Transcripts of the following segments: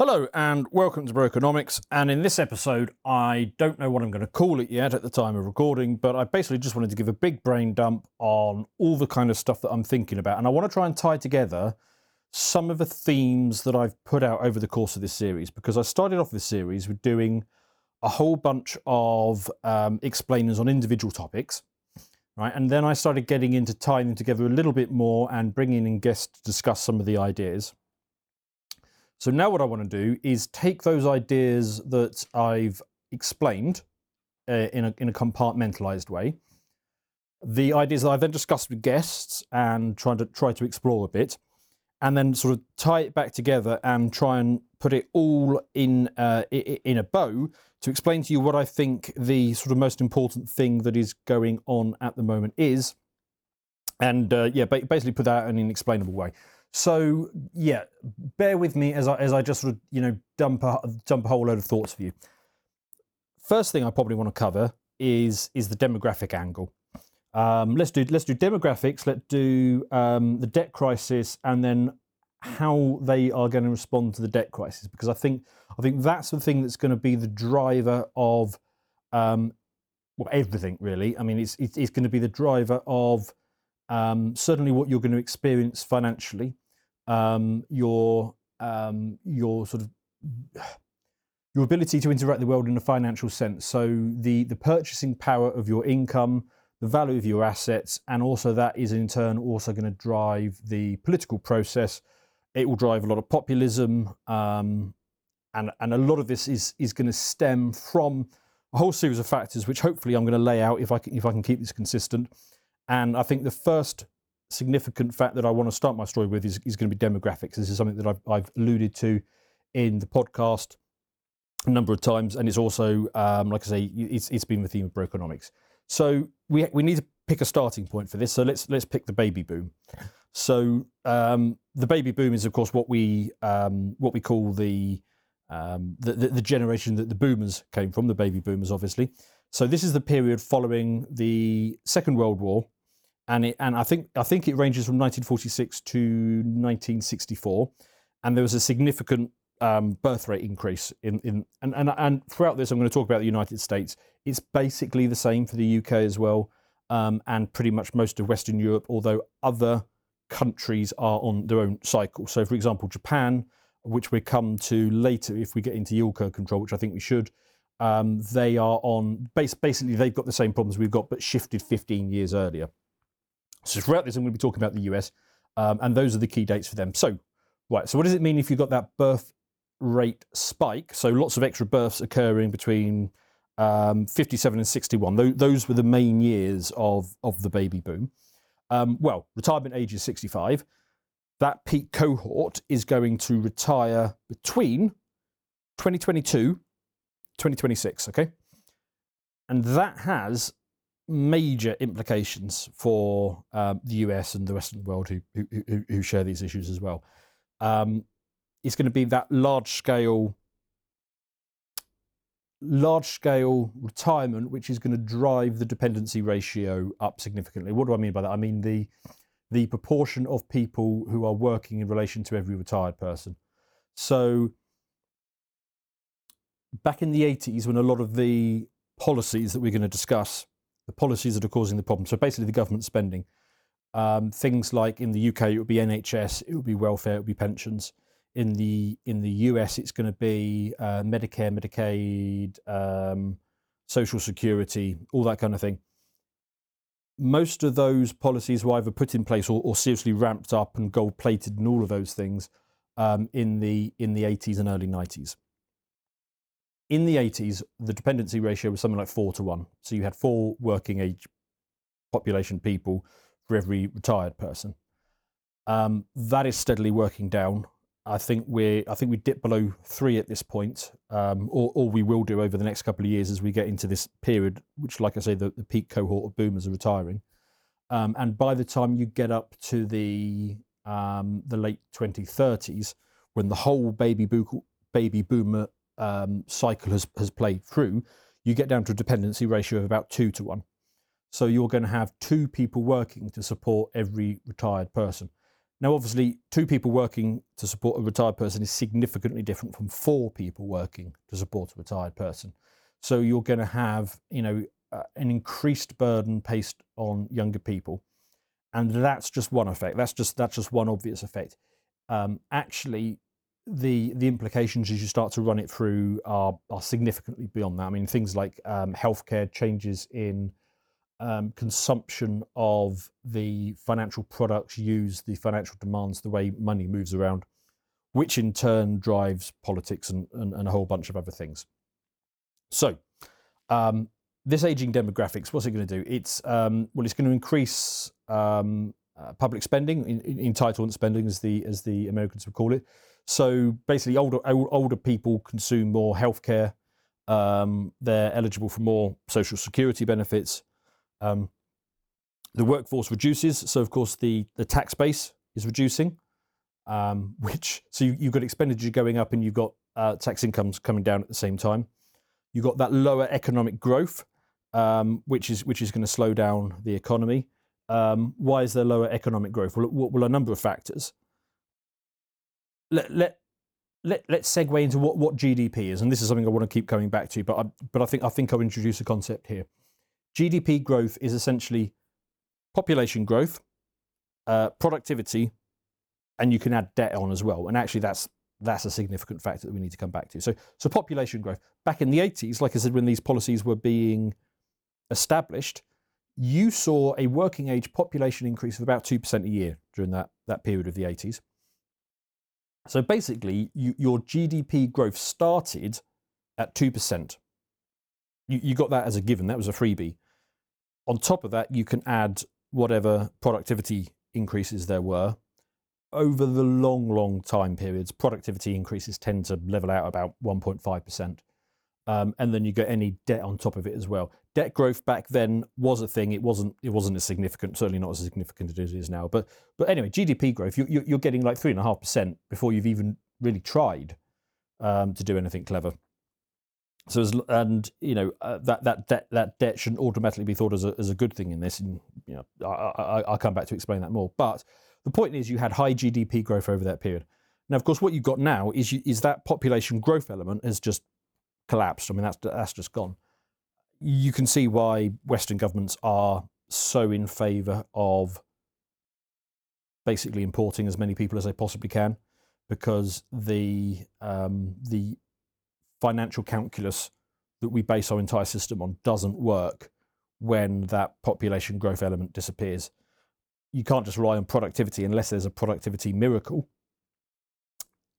Hello and welcome to Brokenomics. And in this episode, I don't know what I'm going to call it yet at the time of recording, but I basically just wanted to give a big brain dump on all the kind of stuff that I'm thinking about. And I want to try and tie together some of the themes that I've put out over the course of this series because I started off this series with doing a whole bunch of um, explainers on individual topics. Right, and then I started getting into tying them together a little bit more and bringing in guests to discuss some of the ideas. So now what I want to do is take those ideas that I've explained uh, in, a, in a compartmentalized way, the ideas that I've then discussed with guests and trying to try to explore a bit, and then sort of tie it back together and try and put it all in uh, in a bow to explain to you what I think the sort of most important thing that is going on at the moment is, and uh, yeah, basically put that in an explainable way. So yeah, bear with me as I as I just sort of you know dump a, dump a whole load of thoughts for you. First thing I probably want to cover is is the demographic angle. Um, let's do let's do demographics. Let's do um, the debt crisis, and then how they are going to respond to the debt crisis. Because I think I think that's the thing that's going to be the driver of um, well everything really. I mean, it's, it's going to be the driver of um, certainly what you're going to experience financially, um, your um, your sort of your ability to interact with the world in a financial sense. So the the purchasing power of your income, the value of your assets, and also that is in turn also going to drive the political process. It will drive a lot of populism, um, and and a lot of this is is going to stem from a whole series of factors, which hopefully I'm going to lay out if I can, if I can keep this consistent. And I think the first significant fact that I want to start my story with is, is going to be demographics. This is something that I've, I've alluded to in the podcast a number of times, and it's also, um, like I say, it's, it's been the theme of Brokenomics. So we we need to pick a starting point for this. So let's let's pick the baby boom. So um, the baby boom is, of course, what we um, what we call the, um, the, the the generation that the boomers came from, the baby boomers, obviously. So this is the period following the Second World War, and it, and I think I think it ranges from 1946 to 1964, and there was a significant um, birth rate increase in in and, and and throughout this I'm going to talk about the United States. It's basically the same for the UK as well, um, and pretty much most of Western Europe, although other countries are on their own cycle. So, for example, Japan, which we come to later if we get into yield curve control, which I think we should. Um, they are on basically they've got the same problems we've got, but shifted 15 years earlier. So throughout this, I'm going to be talking about the US, um, and those are the key dates for them. So, right. So what does it mean if you've got that birth rate spike? So lots of extra births occurring between um, 57 and 61. Those were the main years of of the baby boom. Um, well, retirement age is 65. That peak cohort is going to retire between 2022 2026 okay and that has major implications for um, the US and the Western world who, who, who share these issues as well. Um, it's going to be that large scale, large scale retirement, which is going to drive the dependency ratio up significantly. What do I mean by that? I mean the the proportion of people who are working in relation to every retired person. So back in the 80s, when a lot of the policies that we're going to discuss the policies that are causing the problem. So basically, the government spending. Um, things like in the UK, it would be NHS, it would be welfare, it would be pensions. In the in the US, it's going to be uh, Medicare, Medicaid, um, Social Security, all that kind of thing. Most of those policies were either put in place or, or seriously ramped up and gold plated and all of those things um, in the in the 80s and early 90s in the 80s, the dependency ratio was something like four to one. So you had four working age population people for every retired person. Um, that is steadily working down. I think we're I think we dip below three at this point, um, or, or we will do over the next couple of years as we get into this period, which, like I say, the, the peak cohort of boomers are retiring. Um, and by the time you get up to the um, the late 2030s, when the whole baby, bo- baby boomer um, cycle has, has played through, you get down to a dependency ratio of about two to one. So you're going to have two people working to support every retired person. Now, obviously, two people working to support a retired person is significantly different from four people working to support a retired person. So you're going to have, you know, uh, an increased burden placed on younger people, and that's just one effect. That's just that's just one obvious effect. Um, actually, the the implications as you start to run it through are are significantly beyond that. I mean, things like um, healthcare changes in um, consumption of the financial products used, the financial demands, the way money moves around, which in turn drives politics and, and, and a whole bunch of other things. So, um, this aging demographics, what's it going to do? It's um, well, it's going to increase um, uh, public spending, in, in, entitlement spending, as the as the Americans would call it. So basically, older older people consume more healthcare. Um, they're eligible for more social security benefits. Um, the workforce reduces, so of course the the tax base is reducing, um, which so you, have got expenditure going up and you've got uh, tax incomes coming down at the same time. You've got that lower economic growth, um, which is which is going to slow down the economy. Um, why is there lower economic growth? Well, well, a number of factors. Let let let let's segue into what, what GDP is, and this is something I want to keep coming back to. But I, but I think I think I'll introduce a concept here. GDP growth is essentially population growth, uh, productivity, and you can add debt on as well. And actually, that's that's a significant factor that we need to come back to. So, so population growth. Back in the 80s, like I said, when these policies were being established, you saw a working age population increase of about 2% a year during that, that period of the 80s. So basically, you, your GDP growth started at 2% you, you got that as a given. That was a freebie. On top of that, you can add whatever productivity increases there were. Over the long, long time periods, productivity increases tend to level out about 1.5%. Um, and then you get any debt on top of it as well. Debt growth back then was a thing. It wasn't. It wasn't as significant. Certainly not as significant as it is now. But but anyway, GDP growth. You, you, you're getting like three and a half percent before you've even really tried um, to do anything clever. So as, and you know uh, that that debt that debt shouldn't automatically be thought as a, as a good thing in this. And you know I, I, I'll come back to explain that more. But the point is, you had high GDP growth over that period. Now, of course, what you've got now is you, is that population growth element has just collapsed. I mean, that's that's just gone. You can see why Western governments are so in favour of basically importing as many people as they possibly can, because the um, the financial calculus that we base our entire system on doesn't work when that population growth element disappears. You can't just rely on productivity unless there's a productivity miracle.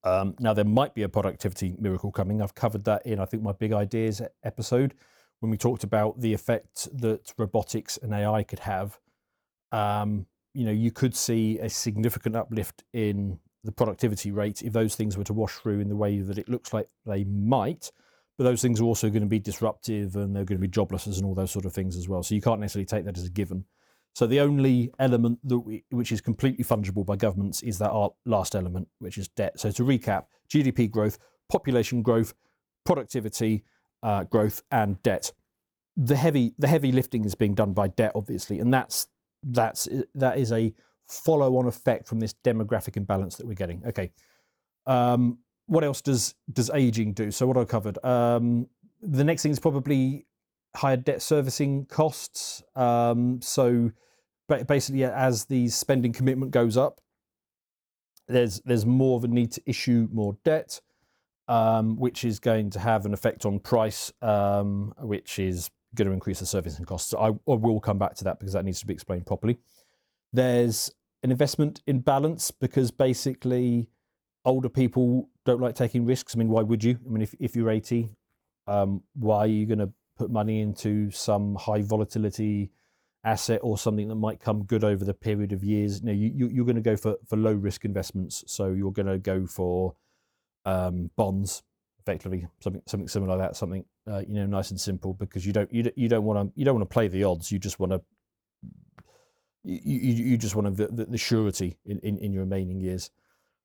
Um, now, there might be a productivity miracle coming. I've covered that in, I think, my big ideas episode when we talked about the effect that robotics and AI could have. Um, you know, you could see a significant uplift in the productivity rate if those things were to wash through in the way that it looks like they might. But those things are also going to be disruptive and they're going to be joblesses and all those sort of things as well. So you can't necessarily take that as a given. So the only element that we, which is completely fungible by governments is that last element, which is debt. So to recap, GDP growth, population growth, productivity uh, growth, and debt. The heavy the heavy lifting is being done by debt, obviously, and that's that's that is a follow on effect from this demographic imbalance that we're getting. Okay. Um, what else does does aging do? So what I covered. Um, the next thing is probably higher debt servicing costs. Um, so basically, as the spending commitment goes up, there's there's more of a need to issue more debt, um, which is going to have an effect on price, um, which is going to increase the servicing costs. I, I, will come back to that because that needs to be explained properly. There's an investment in balance because basically older people don't like taking risks. I mean, why would you? I mean, if, if you're 80, um, why are you going to put money into some high volatility asset or something that might come good over the period of years? You know, you, you, are going to go for, for low risk investments. So you're going to go for um, bonds, effectively something something similar like that, something uh, you know nice and simple because you don't you, don't, you don't want to you don't want to play the odds. You just want to you, you, you just want the, the, the surety in, in, in, your remaining years.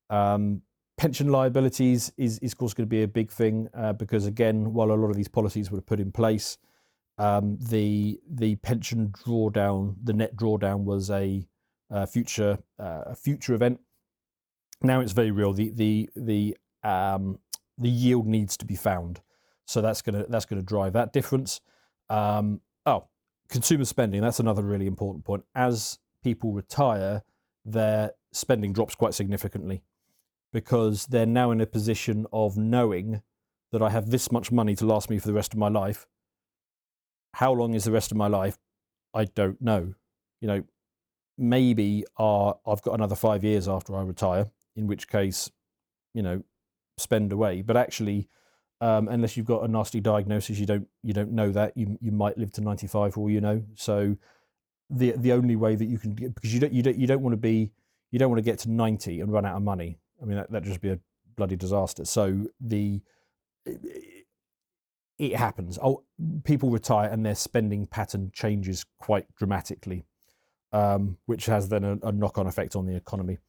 Um, pension liabilities is, is of course going to be a big thing uh, because again, while a lot of these policies were put in place, um, the the pension drawdown, the net drawdown was a uh, future uh, future event. Now it's very real. The the the um, the yield needs to be found, so that's gonna that's gonna drive that difference. Um, oh, consumer spending. That's another really important point. As people retire, their spending drops quite significantly because they're now in a position of knowing that I have this much money to last me for the rest of my life. How long is the rest of my life? I don't know. You know, maybe uh, I've got another five years after I retire, in which case, you know, spend away. But actually, um, unless you've got a nasty diagnosis, you don't you don't know that you you might live to ninety five for all you know. So the the only way that you can because you don't you don't you don't want to be you don't want to get to ninety and run out of money. I mean that that just be a bloody disaster. So the it happens. Oh, people retire and their spending pattern changes quite dramatically, um, which has then a, a knock on effect on the economy.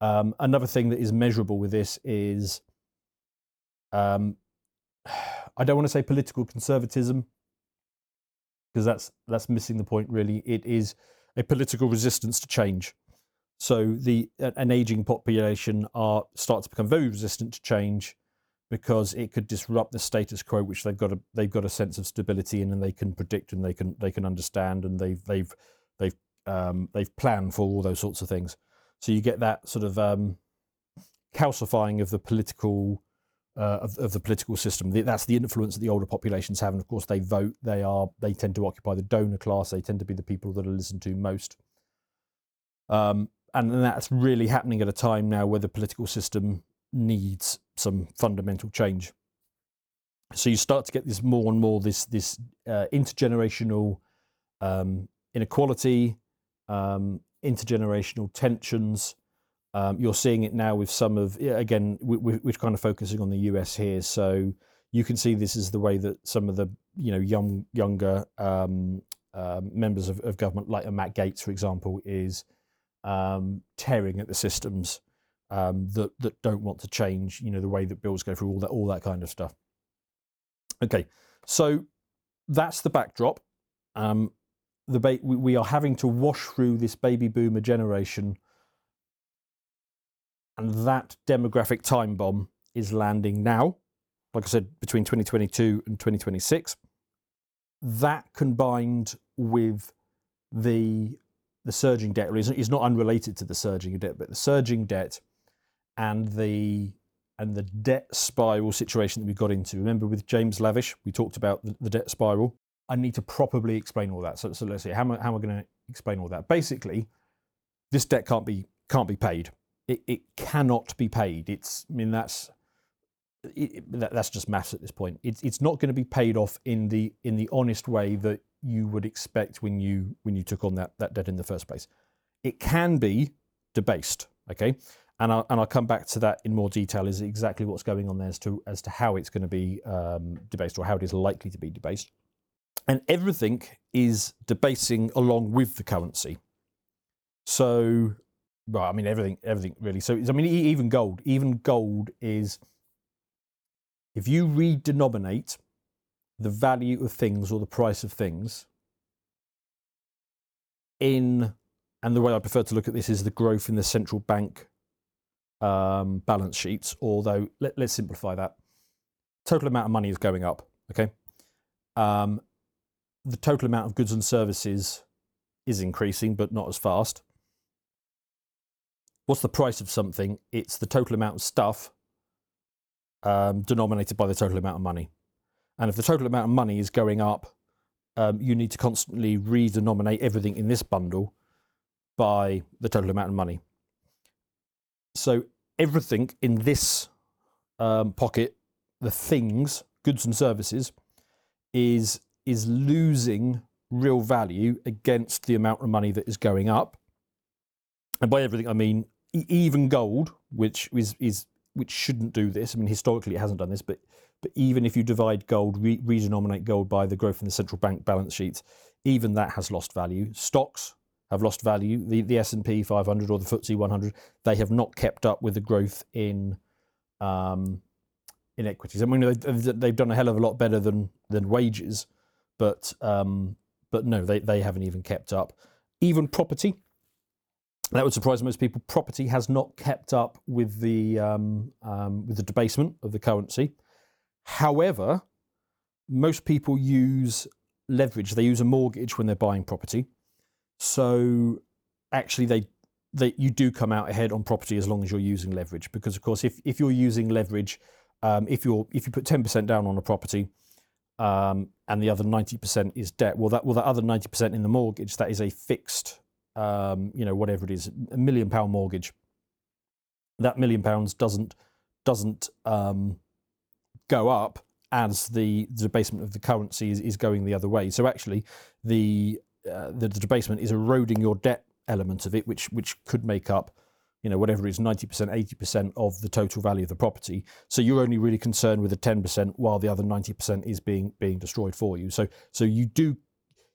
Um, another thing that is measurable with this is um, I don't want to say political conservatism because that's that's missing the point. Really, it is a political resistance to change. So the an aging population are start to become very resistant to change because it could disrupt the status quo, which they've got a they've got a sense of stability in, and they can predict and they can they can understand, and they've they've they've um, they've planned for all those sorts of things. So you get that sort of um, calcifying of the political uh, of, of, the political system. That's the influence that the older populations have, and of course they vote. They are they tend to occupy the donor class. They tend to be the people that are listened to most. Um, and that's really happening at a time now where the political system needs some fundamental change. So you start to get this more and more this this uh, intergenerational um, inequality, um, intergenerational tensions, um, you're seeing it now with some of again, we're, we're kind of focusing on the US here, so you can see this is the way that some of the you know young younger um, uh, members of, of, government, like Matt Gaetz, for example, is um, tearing at the systems um, that that don't want to change. You know the way that bills go through all that all that kind of stuff. Okay, so that's the backdrop. Um, the ba- we, we are having to wash through this baby boomer generation and that demographic time bomb is landing now, like I said, between 2022 and 2026. That combined with the the surging debt is not unrelated to the surging debt, but the surging debt and the and the debt spiral situation that we got into. Remember with James Lavish, we talked about the, the debt spiral. I need to properly explain all that. So, so let's see how am, I, how am I going to explain all that? Basically, this debt can't be can't be paid it, it cannot be paid. It's I mean that's it, that, that's just maths at this point. It's it's not going to be paid off in the in the honest way that you would expect when you when you took on that that debt in the first place. It can be debased, okay, and I'll and I'll come back to that in more detail. Is exactly what's going on there as to as to how it's going to be um, debased or how it is likely to be debased, and everything is debasing along with the currency. So well, I mean everything, everything really. So I mean, even gold, even gold is if you redenominate the value of things or the price of things in, and the way I prefer to look at this is the growth in the central bank um, balance sheets. Although let, us simplify that. Total amount of money is going up. Okay. Um, the total amount of goods and services is increasing, but not as fast what's the price of something? It's the total amount of stuff um, denominated by the total amount of money. And if the total amount of money is going up, um, you need to constantly redenominate everything in this bundle by the total amount of money. So everything in this um, pocket, the things, goods and services, is is losing real value against the amount of money that is going up. And by everything, I mean even gold, which is, is which shouldn't do this. I mean, historically it hasn't done this, but but even if you divide gold, re- redenominate gold by the growth in the central bank balance sheets, even that has lost value. Stocks have lost value. The the S and P 500 or the FTSE 100, they have not kept up with the growth in um, in equities. I mean, they've, they've done a hell of a lot better than than wages, but um, but no, they they haven't even kept up. Even property That would surprise most people. Property has not kept up with the um, um, with the debasement of the currency. However, most people use leverage. They use a mortgage when they're buying property. So actually, they they you do come out ahead on property as long as you're using leverage. Because of course, if if you're using leverage, um, if you're if you put ten percent down on a property, um, and the other 90% is debt. Well, that well, that other 90% in the mortgage, that is a fixed, um, you know, whatever it is, a million pound mortgage. That million pounds doesn't doesn't um, go up as the, debasement of the currency is, is going the other way. So actually, the, uh, the debasement is eroding your debt element of it, which which could make up you know, whatever is, 90%, 80% of the total value of the property. So you're only really concerned with the 10% while the other 90% is being being destroyed for you. So so you do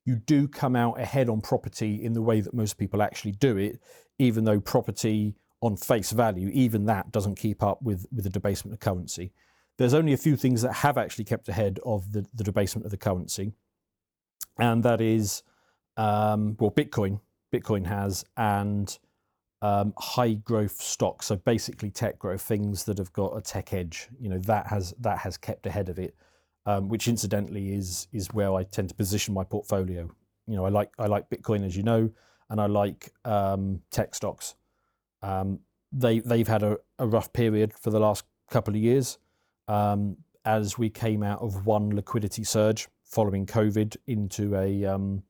you do come out ahead on property in the way that most people actually do it, even though property on face value, even that doesn't keep up with, with the debasement of currency. There's only a few things that have actually kept ahead of the, the debasement of the currency, and that is, um, well, Bitcoin. Bitcoin has, and um, high growth stocks, so basically tech growth, things that have got a tech edge. You know that has that has kept ahead of it, um, which incidentally is is where I tend to position my portfolio. You know, I like I like Bitcoin as you know, and I like um, tech stocks. Um, they they've had a, a, rough period for the last couple of years as we came out of one liquidity surge following COVID into a um,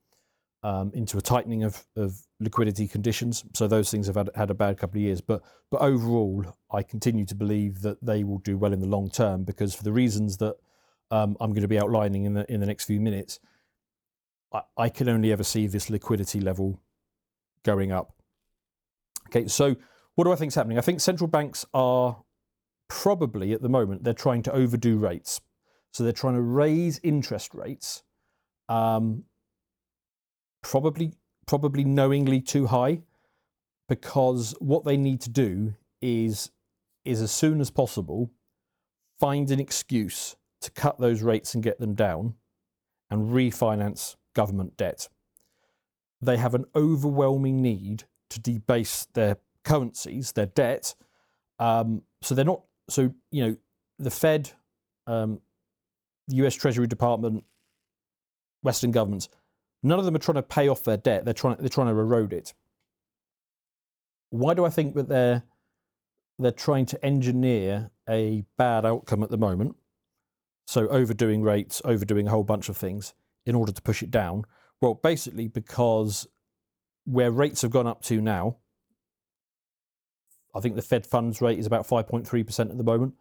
um, into a tightening of, liquidity conditions. So those things have had, had a bad couple of years. But but overall, I continue to believe that they will do well in the long term because for the reasons that um, I'm going to be outlining in the in the next few minutes, I can only ever see this liquidity level going up. Okay, so what do I think is happening? I think central banks are probably at the moment they're trying to overdo rates. So they're trying to raise interest rates um, probably probably knowingly too high because what they need to do is is as soon as possible find an excuse to cut those rates and get them down and refinance government debt. They have an overwhelming need to debase their currencies, their debt. Um, so they're not. So you know, the Fed, um, the U.S. Treasury Department, Western governments None of them are trying to pay off their debt. They're trying, they're trying to erode it. Why do I think that they're, they're trying to engineer a bad outcome at the moment? So overdoing rates, overdoing a whole bunch of things in order to push it down. Well, basically because where rates have gone up to now, I think the Fed funds rate is about 5.3% at the moment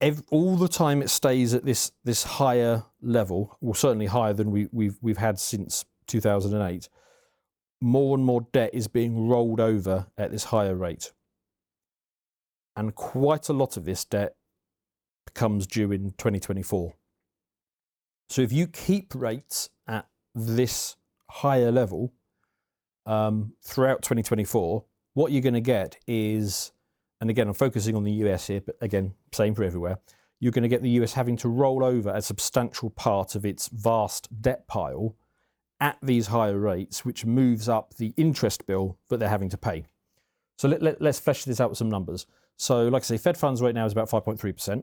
every, all the time it stays at this this higher level, well, certainly higher than we, we've we've had since 2008. More and more debt is being rolled over at this higher rate, and quite a lot of this debt becomes due in 2024. So if you keep rates at this higher level um, throughout 2024, what you're going to get is and again, I'm focusing on the US here, but again, same for everywhere. You're going to get the US having to roll over a substantial part of its vast debt pile at these higher rates, which moves up the interest bill that they're having to pay. So let, let, us flesh this out with some numbers. So, like I say, Fed funds right now is about 5.3%.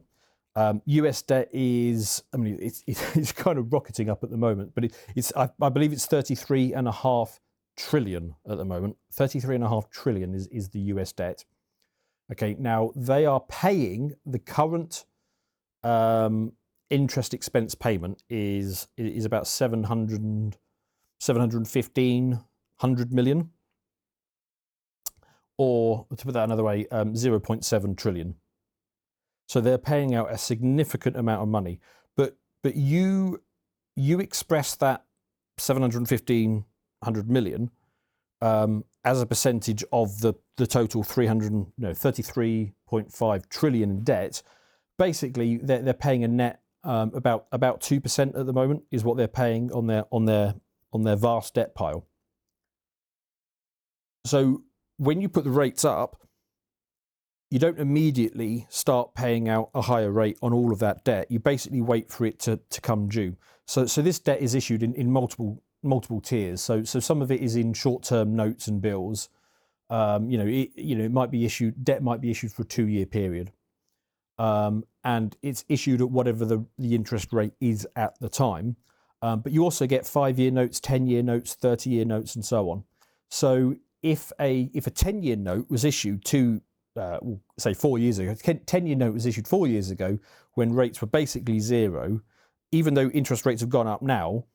Um, US debt is, I mean, it's, it's kind of rocketing up at the moment, but it, it's, I, I, believe it's 33 and a half trillion at the moment. 33 and a half trillion is, is the US debt. Okay, now they are paying the current um, interest expense payment is is about 700, 715, 100 million. Or to put that another way, um, 0.7 trillion. So they're paying out a significant amount of money. But but you you express that 715, 100 million um, as a percentage of the, the total 300, no, 33.5 trillion in debt, basically they're, they're paying a net um, about about two percent at the moment is what they're paying on their on their on their vast debt pile. So when you put the rates up, you don't immediately start paying out a higher rate on all of that debt. You basically wait for it to, to come due. So so this debt is issued in, in multiple multiple tiers. So so some of it is in short-term notes and bills. Um, you know, it, you know, it might be issued debt might be issued for a two-year period, um, and it's issued at whatever the the interest rate is at the time. Um, but you also get five-year notes, ten-year notes, thirty-year notes, and so on. So if a if a ten-year note was issued to uh, say four years ago, ten-year note was issued four years ago when rates were basically zero, even though interest rates have gone up now,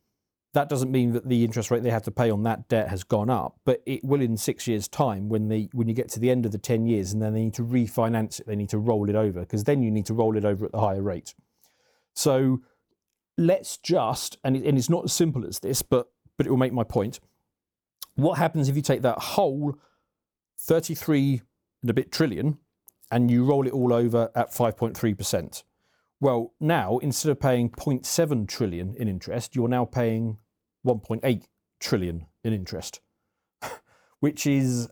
that doesn't mean that the interest rate they have to pay on that debt has gone up, but it will in six years' time when they when you get to the end of the ten years and then they need to refinance it, they need to roll it over because then you need to roll it over at the higher rate. So let's just and, it, and it's not as simple as this, but but it will make my point. What happens if you take that whole 33 and a bit trillion and you roll it all over at 5.3%? Well, now instead of paying 0.7 trillion in interest, you're now paying 1.8 trillion in interest, which is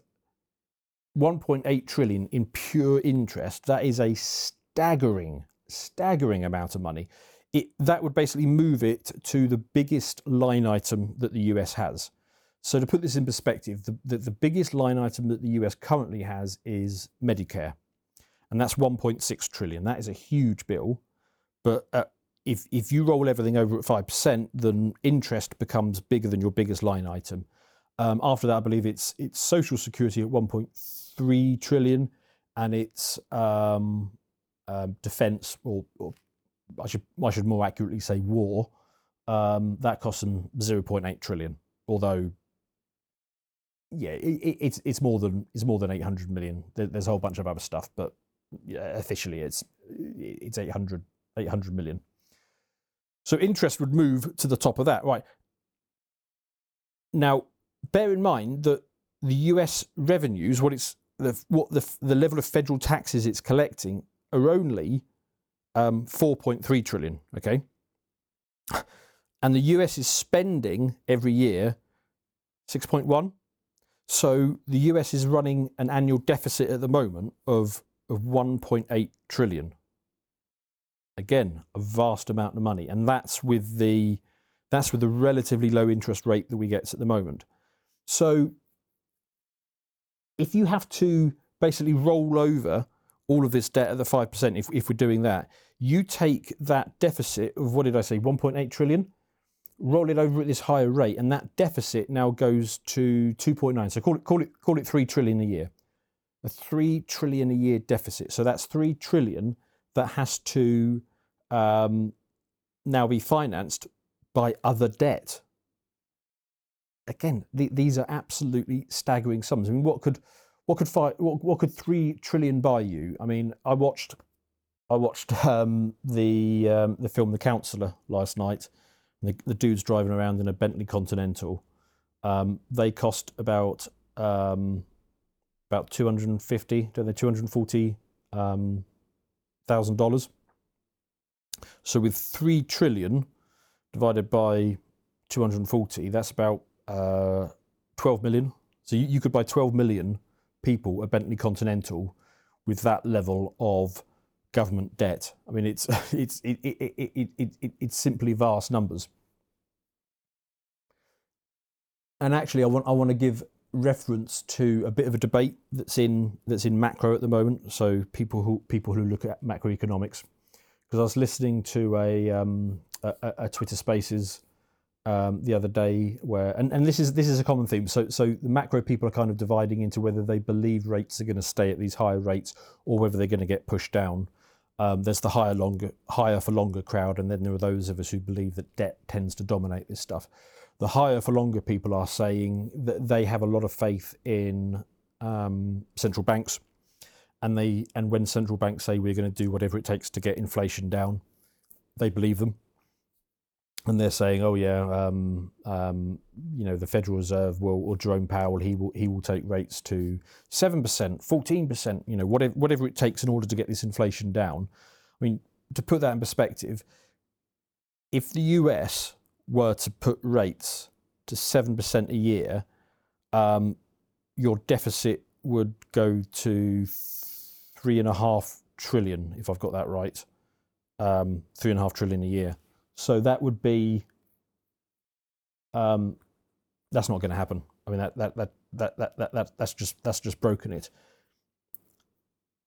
1.8 trillion in pure interest. That is a staggering, staggering amount of money. It, that would basically move it to the biggest line item that the US has. So, to put this in perspective, the, the, the biggest line item that the US currently has is Medicare, and that's 1.6 trillion. That is a huge bill. But uh, if if you roll everything over at five percent, then interest becomes bigger than your biggest line item. Um, after that, I believe it's it's social security at 1.3 trillion, and it's um, um, defence, or, or, I should I should more accurately say war. Um, that costs them 0.8 trillion. Although, yeah, it, it's it's more than it's more than 800 million. There, there's a whole bunch of other stuff, but yeah, officially it's it's 800 800 million. So interest would move to the top of that. Right. Now, bear in mind that the US revenues, what it's the, what the, the level of federal taxes it's collecting are only um, 4.3 trillion. Okay. And the US is spending every year 6.1. So the US is running an annual deficit at the moment of, of 1.8 trillion. Again, a vast amount of money, and that's with the that's with the relatively low interest rate that we get at the moment. So, if you have to basically roll over all of this debt at the five percent, if if we're doing that, you take that deficit of what did I say, 1.8 trillion, roll it over at this higher rate, and that deficit now goes to 2.9. So call it call it call it three trillion a year, a three trillion a year deficit. So that's three trillion that has to um, now be financed by other debt. Again, these are absolutely staggering sums. I mean, what could what could five, what, what could three trillion buy you? I mean, I watched I watched um, the um, the film The Counselor last night. The, the, dude's driving around in a Bentley Continental. Um, they cost about um, about 250, don't they? 240 um, thousand dollars. So with three trillion divided by 240, that's about uh, 12 million. So you, you could buy 12 million people a Bentley Continental with that level of government debt. I mean, it's it's it, it, it, it, it, it's simply vast numbers. And actually, I want I want to give reference to a bit of a debate that's in that's in macro at the moment. So people who people who look at macroeconomics because I was listening to a, um, a, a, Twitter Spaces um, the other day where, and, and this is this is a common theme. So so the macro people are kind of dividing into whether they believe rates are going to stay at these higher rates or whether they're going to get pushed down. Um, there's the higher longer higher for longer crowd, and then there are those of us who believe that debt tends to dominate this stuff. The higher for longer people are saying that they have a lot of faith in um, central banks and they and when central banks say we're going to do whatever it takes to get inflation down, they believe them, and they're saying, oh yeah, um, um, you know the Federal Reserve will or Jerome Powell he will he will take rates to seven percent, fourteen percent, you know whatever whatever it takes in order to get this inflation down. I mean, to put that in perspective, if the US were to put rates to 7% a year, um, your deficit would go to three and a half trillion, if I've got that right, um, three and a half trillion a year. So that would be, um, that's not going to happen. I mean, that, that, that, that, that, that, that's, just, that's just broken it.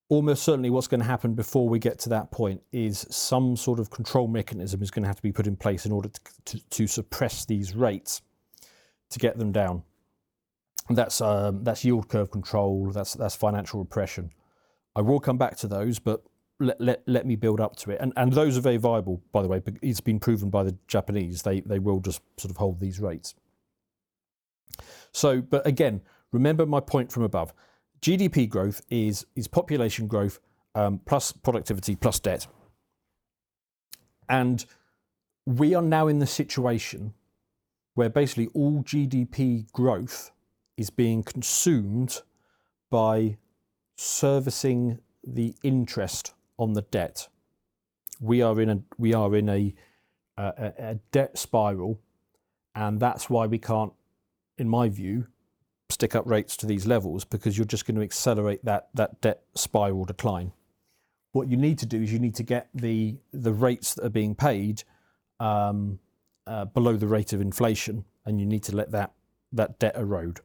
Almost certainly, what's going to happen before we get to that point is some sort of control mechanism is going to have to be put in place in order to, to, to suppress these rates to get them down. That's um, that's yield curve control. That's that's financial repression. I will come back to those, but let, let, let me build up to it. And and those are very viable, by the way. It's been proven by the Japanese. They they will just sort of hold these rates. So, but again, remember my point from above. GDP growth is is population growth um, plus productivity plus debt. And we are now in the situation where basically all GDP growth is being consumed by servicing the interest on the debt. We are in a we are in a, a, a debt spiral, and that's why we can't, in my view, stick up rates to these levels because you're just going to accelerate that that debt spiral decline. What you need to do is you need to get the the rates that are being paid um, uh, below the rate of inflation, and you need to let that that debt erode.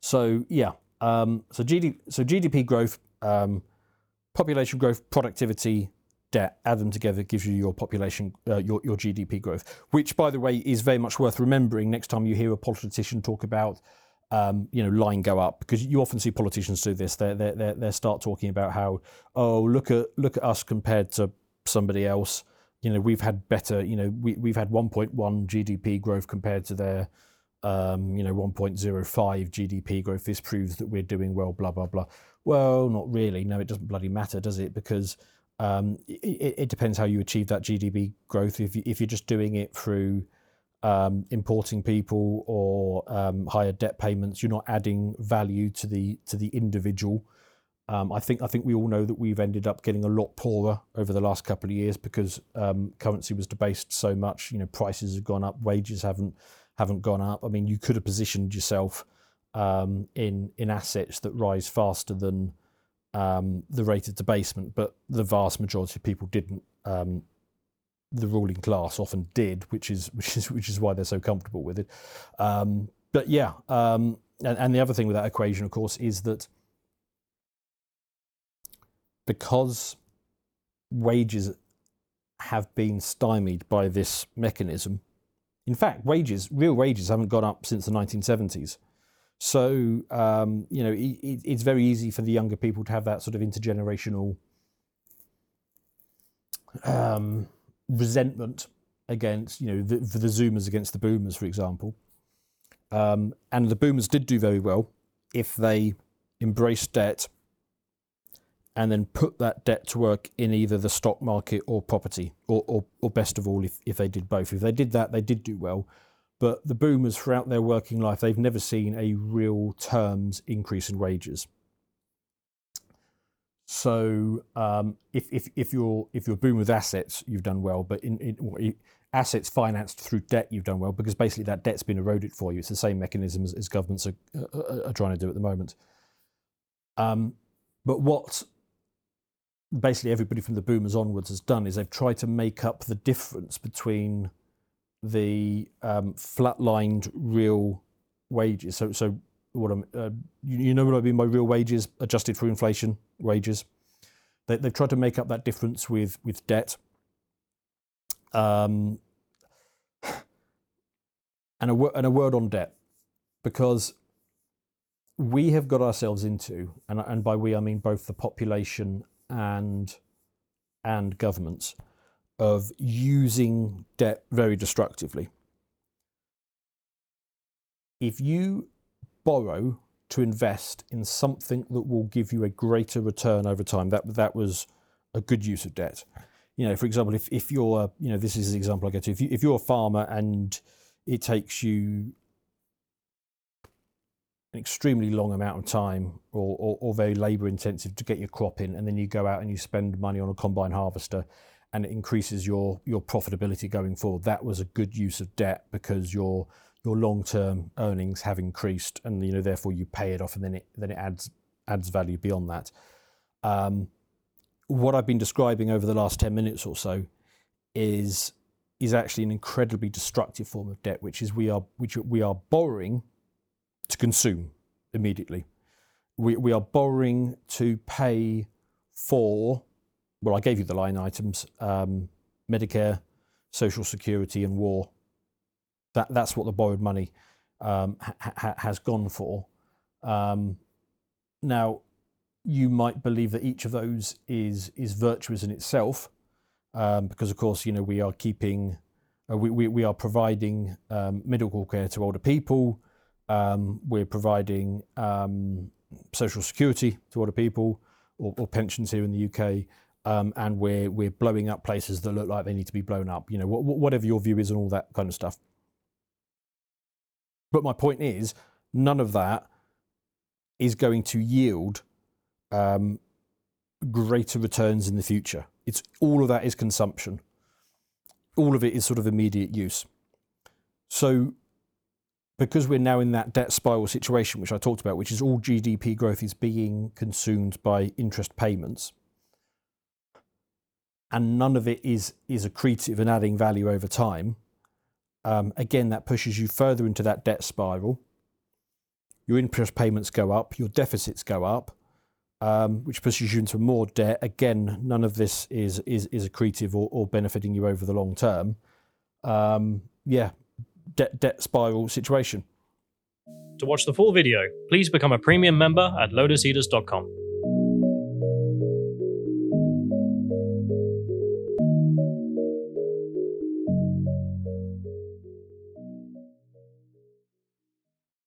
So yeah, um, so, GDP, so GDP growth, um, population growth, productivity, debt, add them together gives you your population, uh, your, your GDP growth, which, by the way, is very much worth remembering next time you hear a politician talk about, um, you know, line go up, because you often see politicians do this. They they they start talking about how, oh, look at look at us compared to somebody else. You know, we've had better. You know, we we've had 1.1 GDP growth compared to their um, you know, 1.05 GDP growth. This proves that we're doing well, blah, blah, blah. Well, not really. No, it doesn't bloody matter, does it? Because um, it, it, depends how you achieve that GDP growth. If, you, if you're just doing it through um, importing people or um, higher debt payments, you're not adding value to the to the individual. Um, I think I think we all know that we've ended up getting a lot poorer over the last couple of years because um, currency was debased so much. You know, prices have gone up, wages haven't haven't gone up. I mean, you could have positioned yourself um, in in assets that rise faster than um, the rate of debasement, but the vast majority of people didn't. Um, the ruling class often did, which is which is which is why they're so comfortable with it. Um, but yeah, um, and, and the other thing with that equation, of course, is that because wages have been stymied by this mechanism, in fact, wages, real wages, haven't gone up since the 1970s. So, um, you know, it, it's very easy for the younger people to have that sort of intergenerational um, resentment against, you know, the, the Zoomers against the Boomers, for example. Um, and the Boomers did do very well if they embraced debt and then put that debt to work in either the stock market or property, or, or, or best of all, if, if they did both. If they did that, they did do well. But the boomers, throughout their working life, they've never seen a real terms increase in wages. So um, if, if, if you're if you're boom with assets, you've done well. But in, in assets financed through debt, you've done well because basically that debt's been eroded for you. It's the same mechanism as, as governments are, are, are, trying to do at the moment. Um, but what basically everybody from the boomers onwards has done is they've tried to make up the difference between the um, flatlined real wages. So, so what I'm, uh, you, you, know what I mean by real wages adjusted for inflation wages. They, have tried to make up that difference with with debt. Um, and a and a word on debt, because we have got ourselves into, and, and by we I mean both the population and and governments of using debt very destructively. If you borrow to invest in something that will give you a greater return over time, that that was a good use of debt. You know, for example, if, if you're, you know, this is the example I get to. If, you, if you're a farmer and it takes you an extremely long amount of time or, or, or very labour intensive to get your crop in, and then you go out and you spend money on a combine harvester, and it increases your profitability going forward. That was a good use of debt because your your long term earnings have increased, and you know therefore you pay it off, and then it then it adds adds value beyond that. Um, what I've been describing over the last ten minutes or so is is actually an incredibly destructive form of debt, which is we are which we are borrowing to consume immediately. We we are borrowing to pay for. Well, I gave you the line items: um, Medicare, Social Security, and war. That that's what the borrowed money um, ha- has gone for. Um, now, you might believe that each of those is is virtuous in itself, um, because of course you know we are keeping, uh, we, we, we are providing um, medical care to older people. Um, we're providing social security to older people or, or pensions here in the UK. Um, and we're we're blowing up places that look like they need to be blown up. You know, wh- whatever your view is and all that kind of stuff. But my point is, none of that is going to yield um, greater returns in the future. It's all of that is consumption. All of it is sort of immediate use. So, because we're now in that debt spiral situation, which I talked about, which is all GDP growth is being consumed by interest payments, and none of it is is accretive and adding value over time um, again, that pushes you further into that debt spiral. Your interest payments go up, your deficits go up, um, which pushes you into more debt. Again, none of this is is, is accretive or, or benefiting you over the long term. Um, yeah, debt debt spiral situation. To watch the full video, please become a premium member at lotuseaters.com.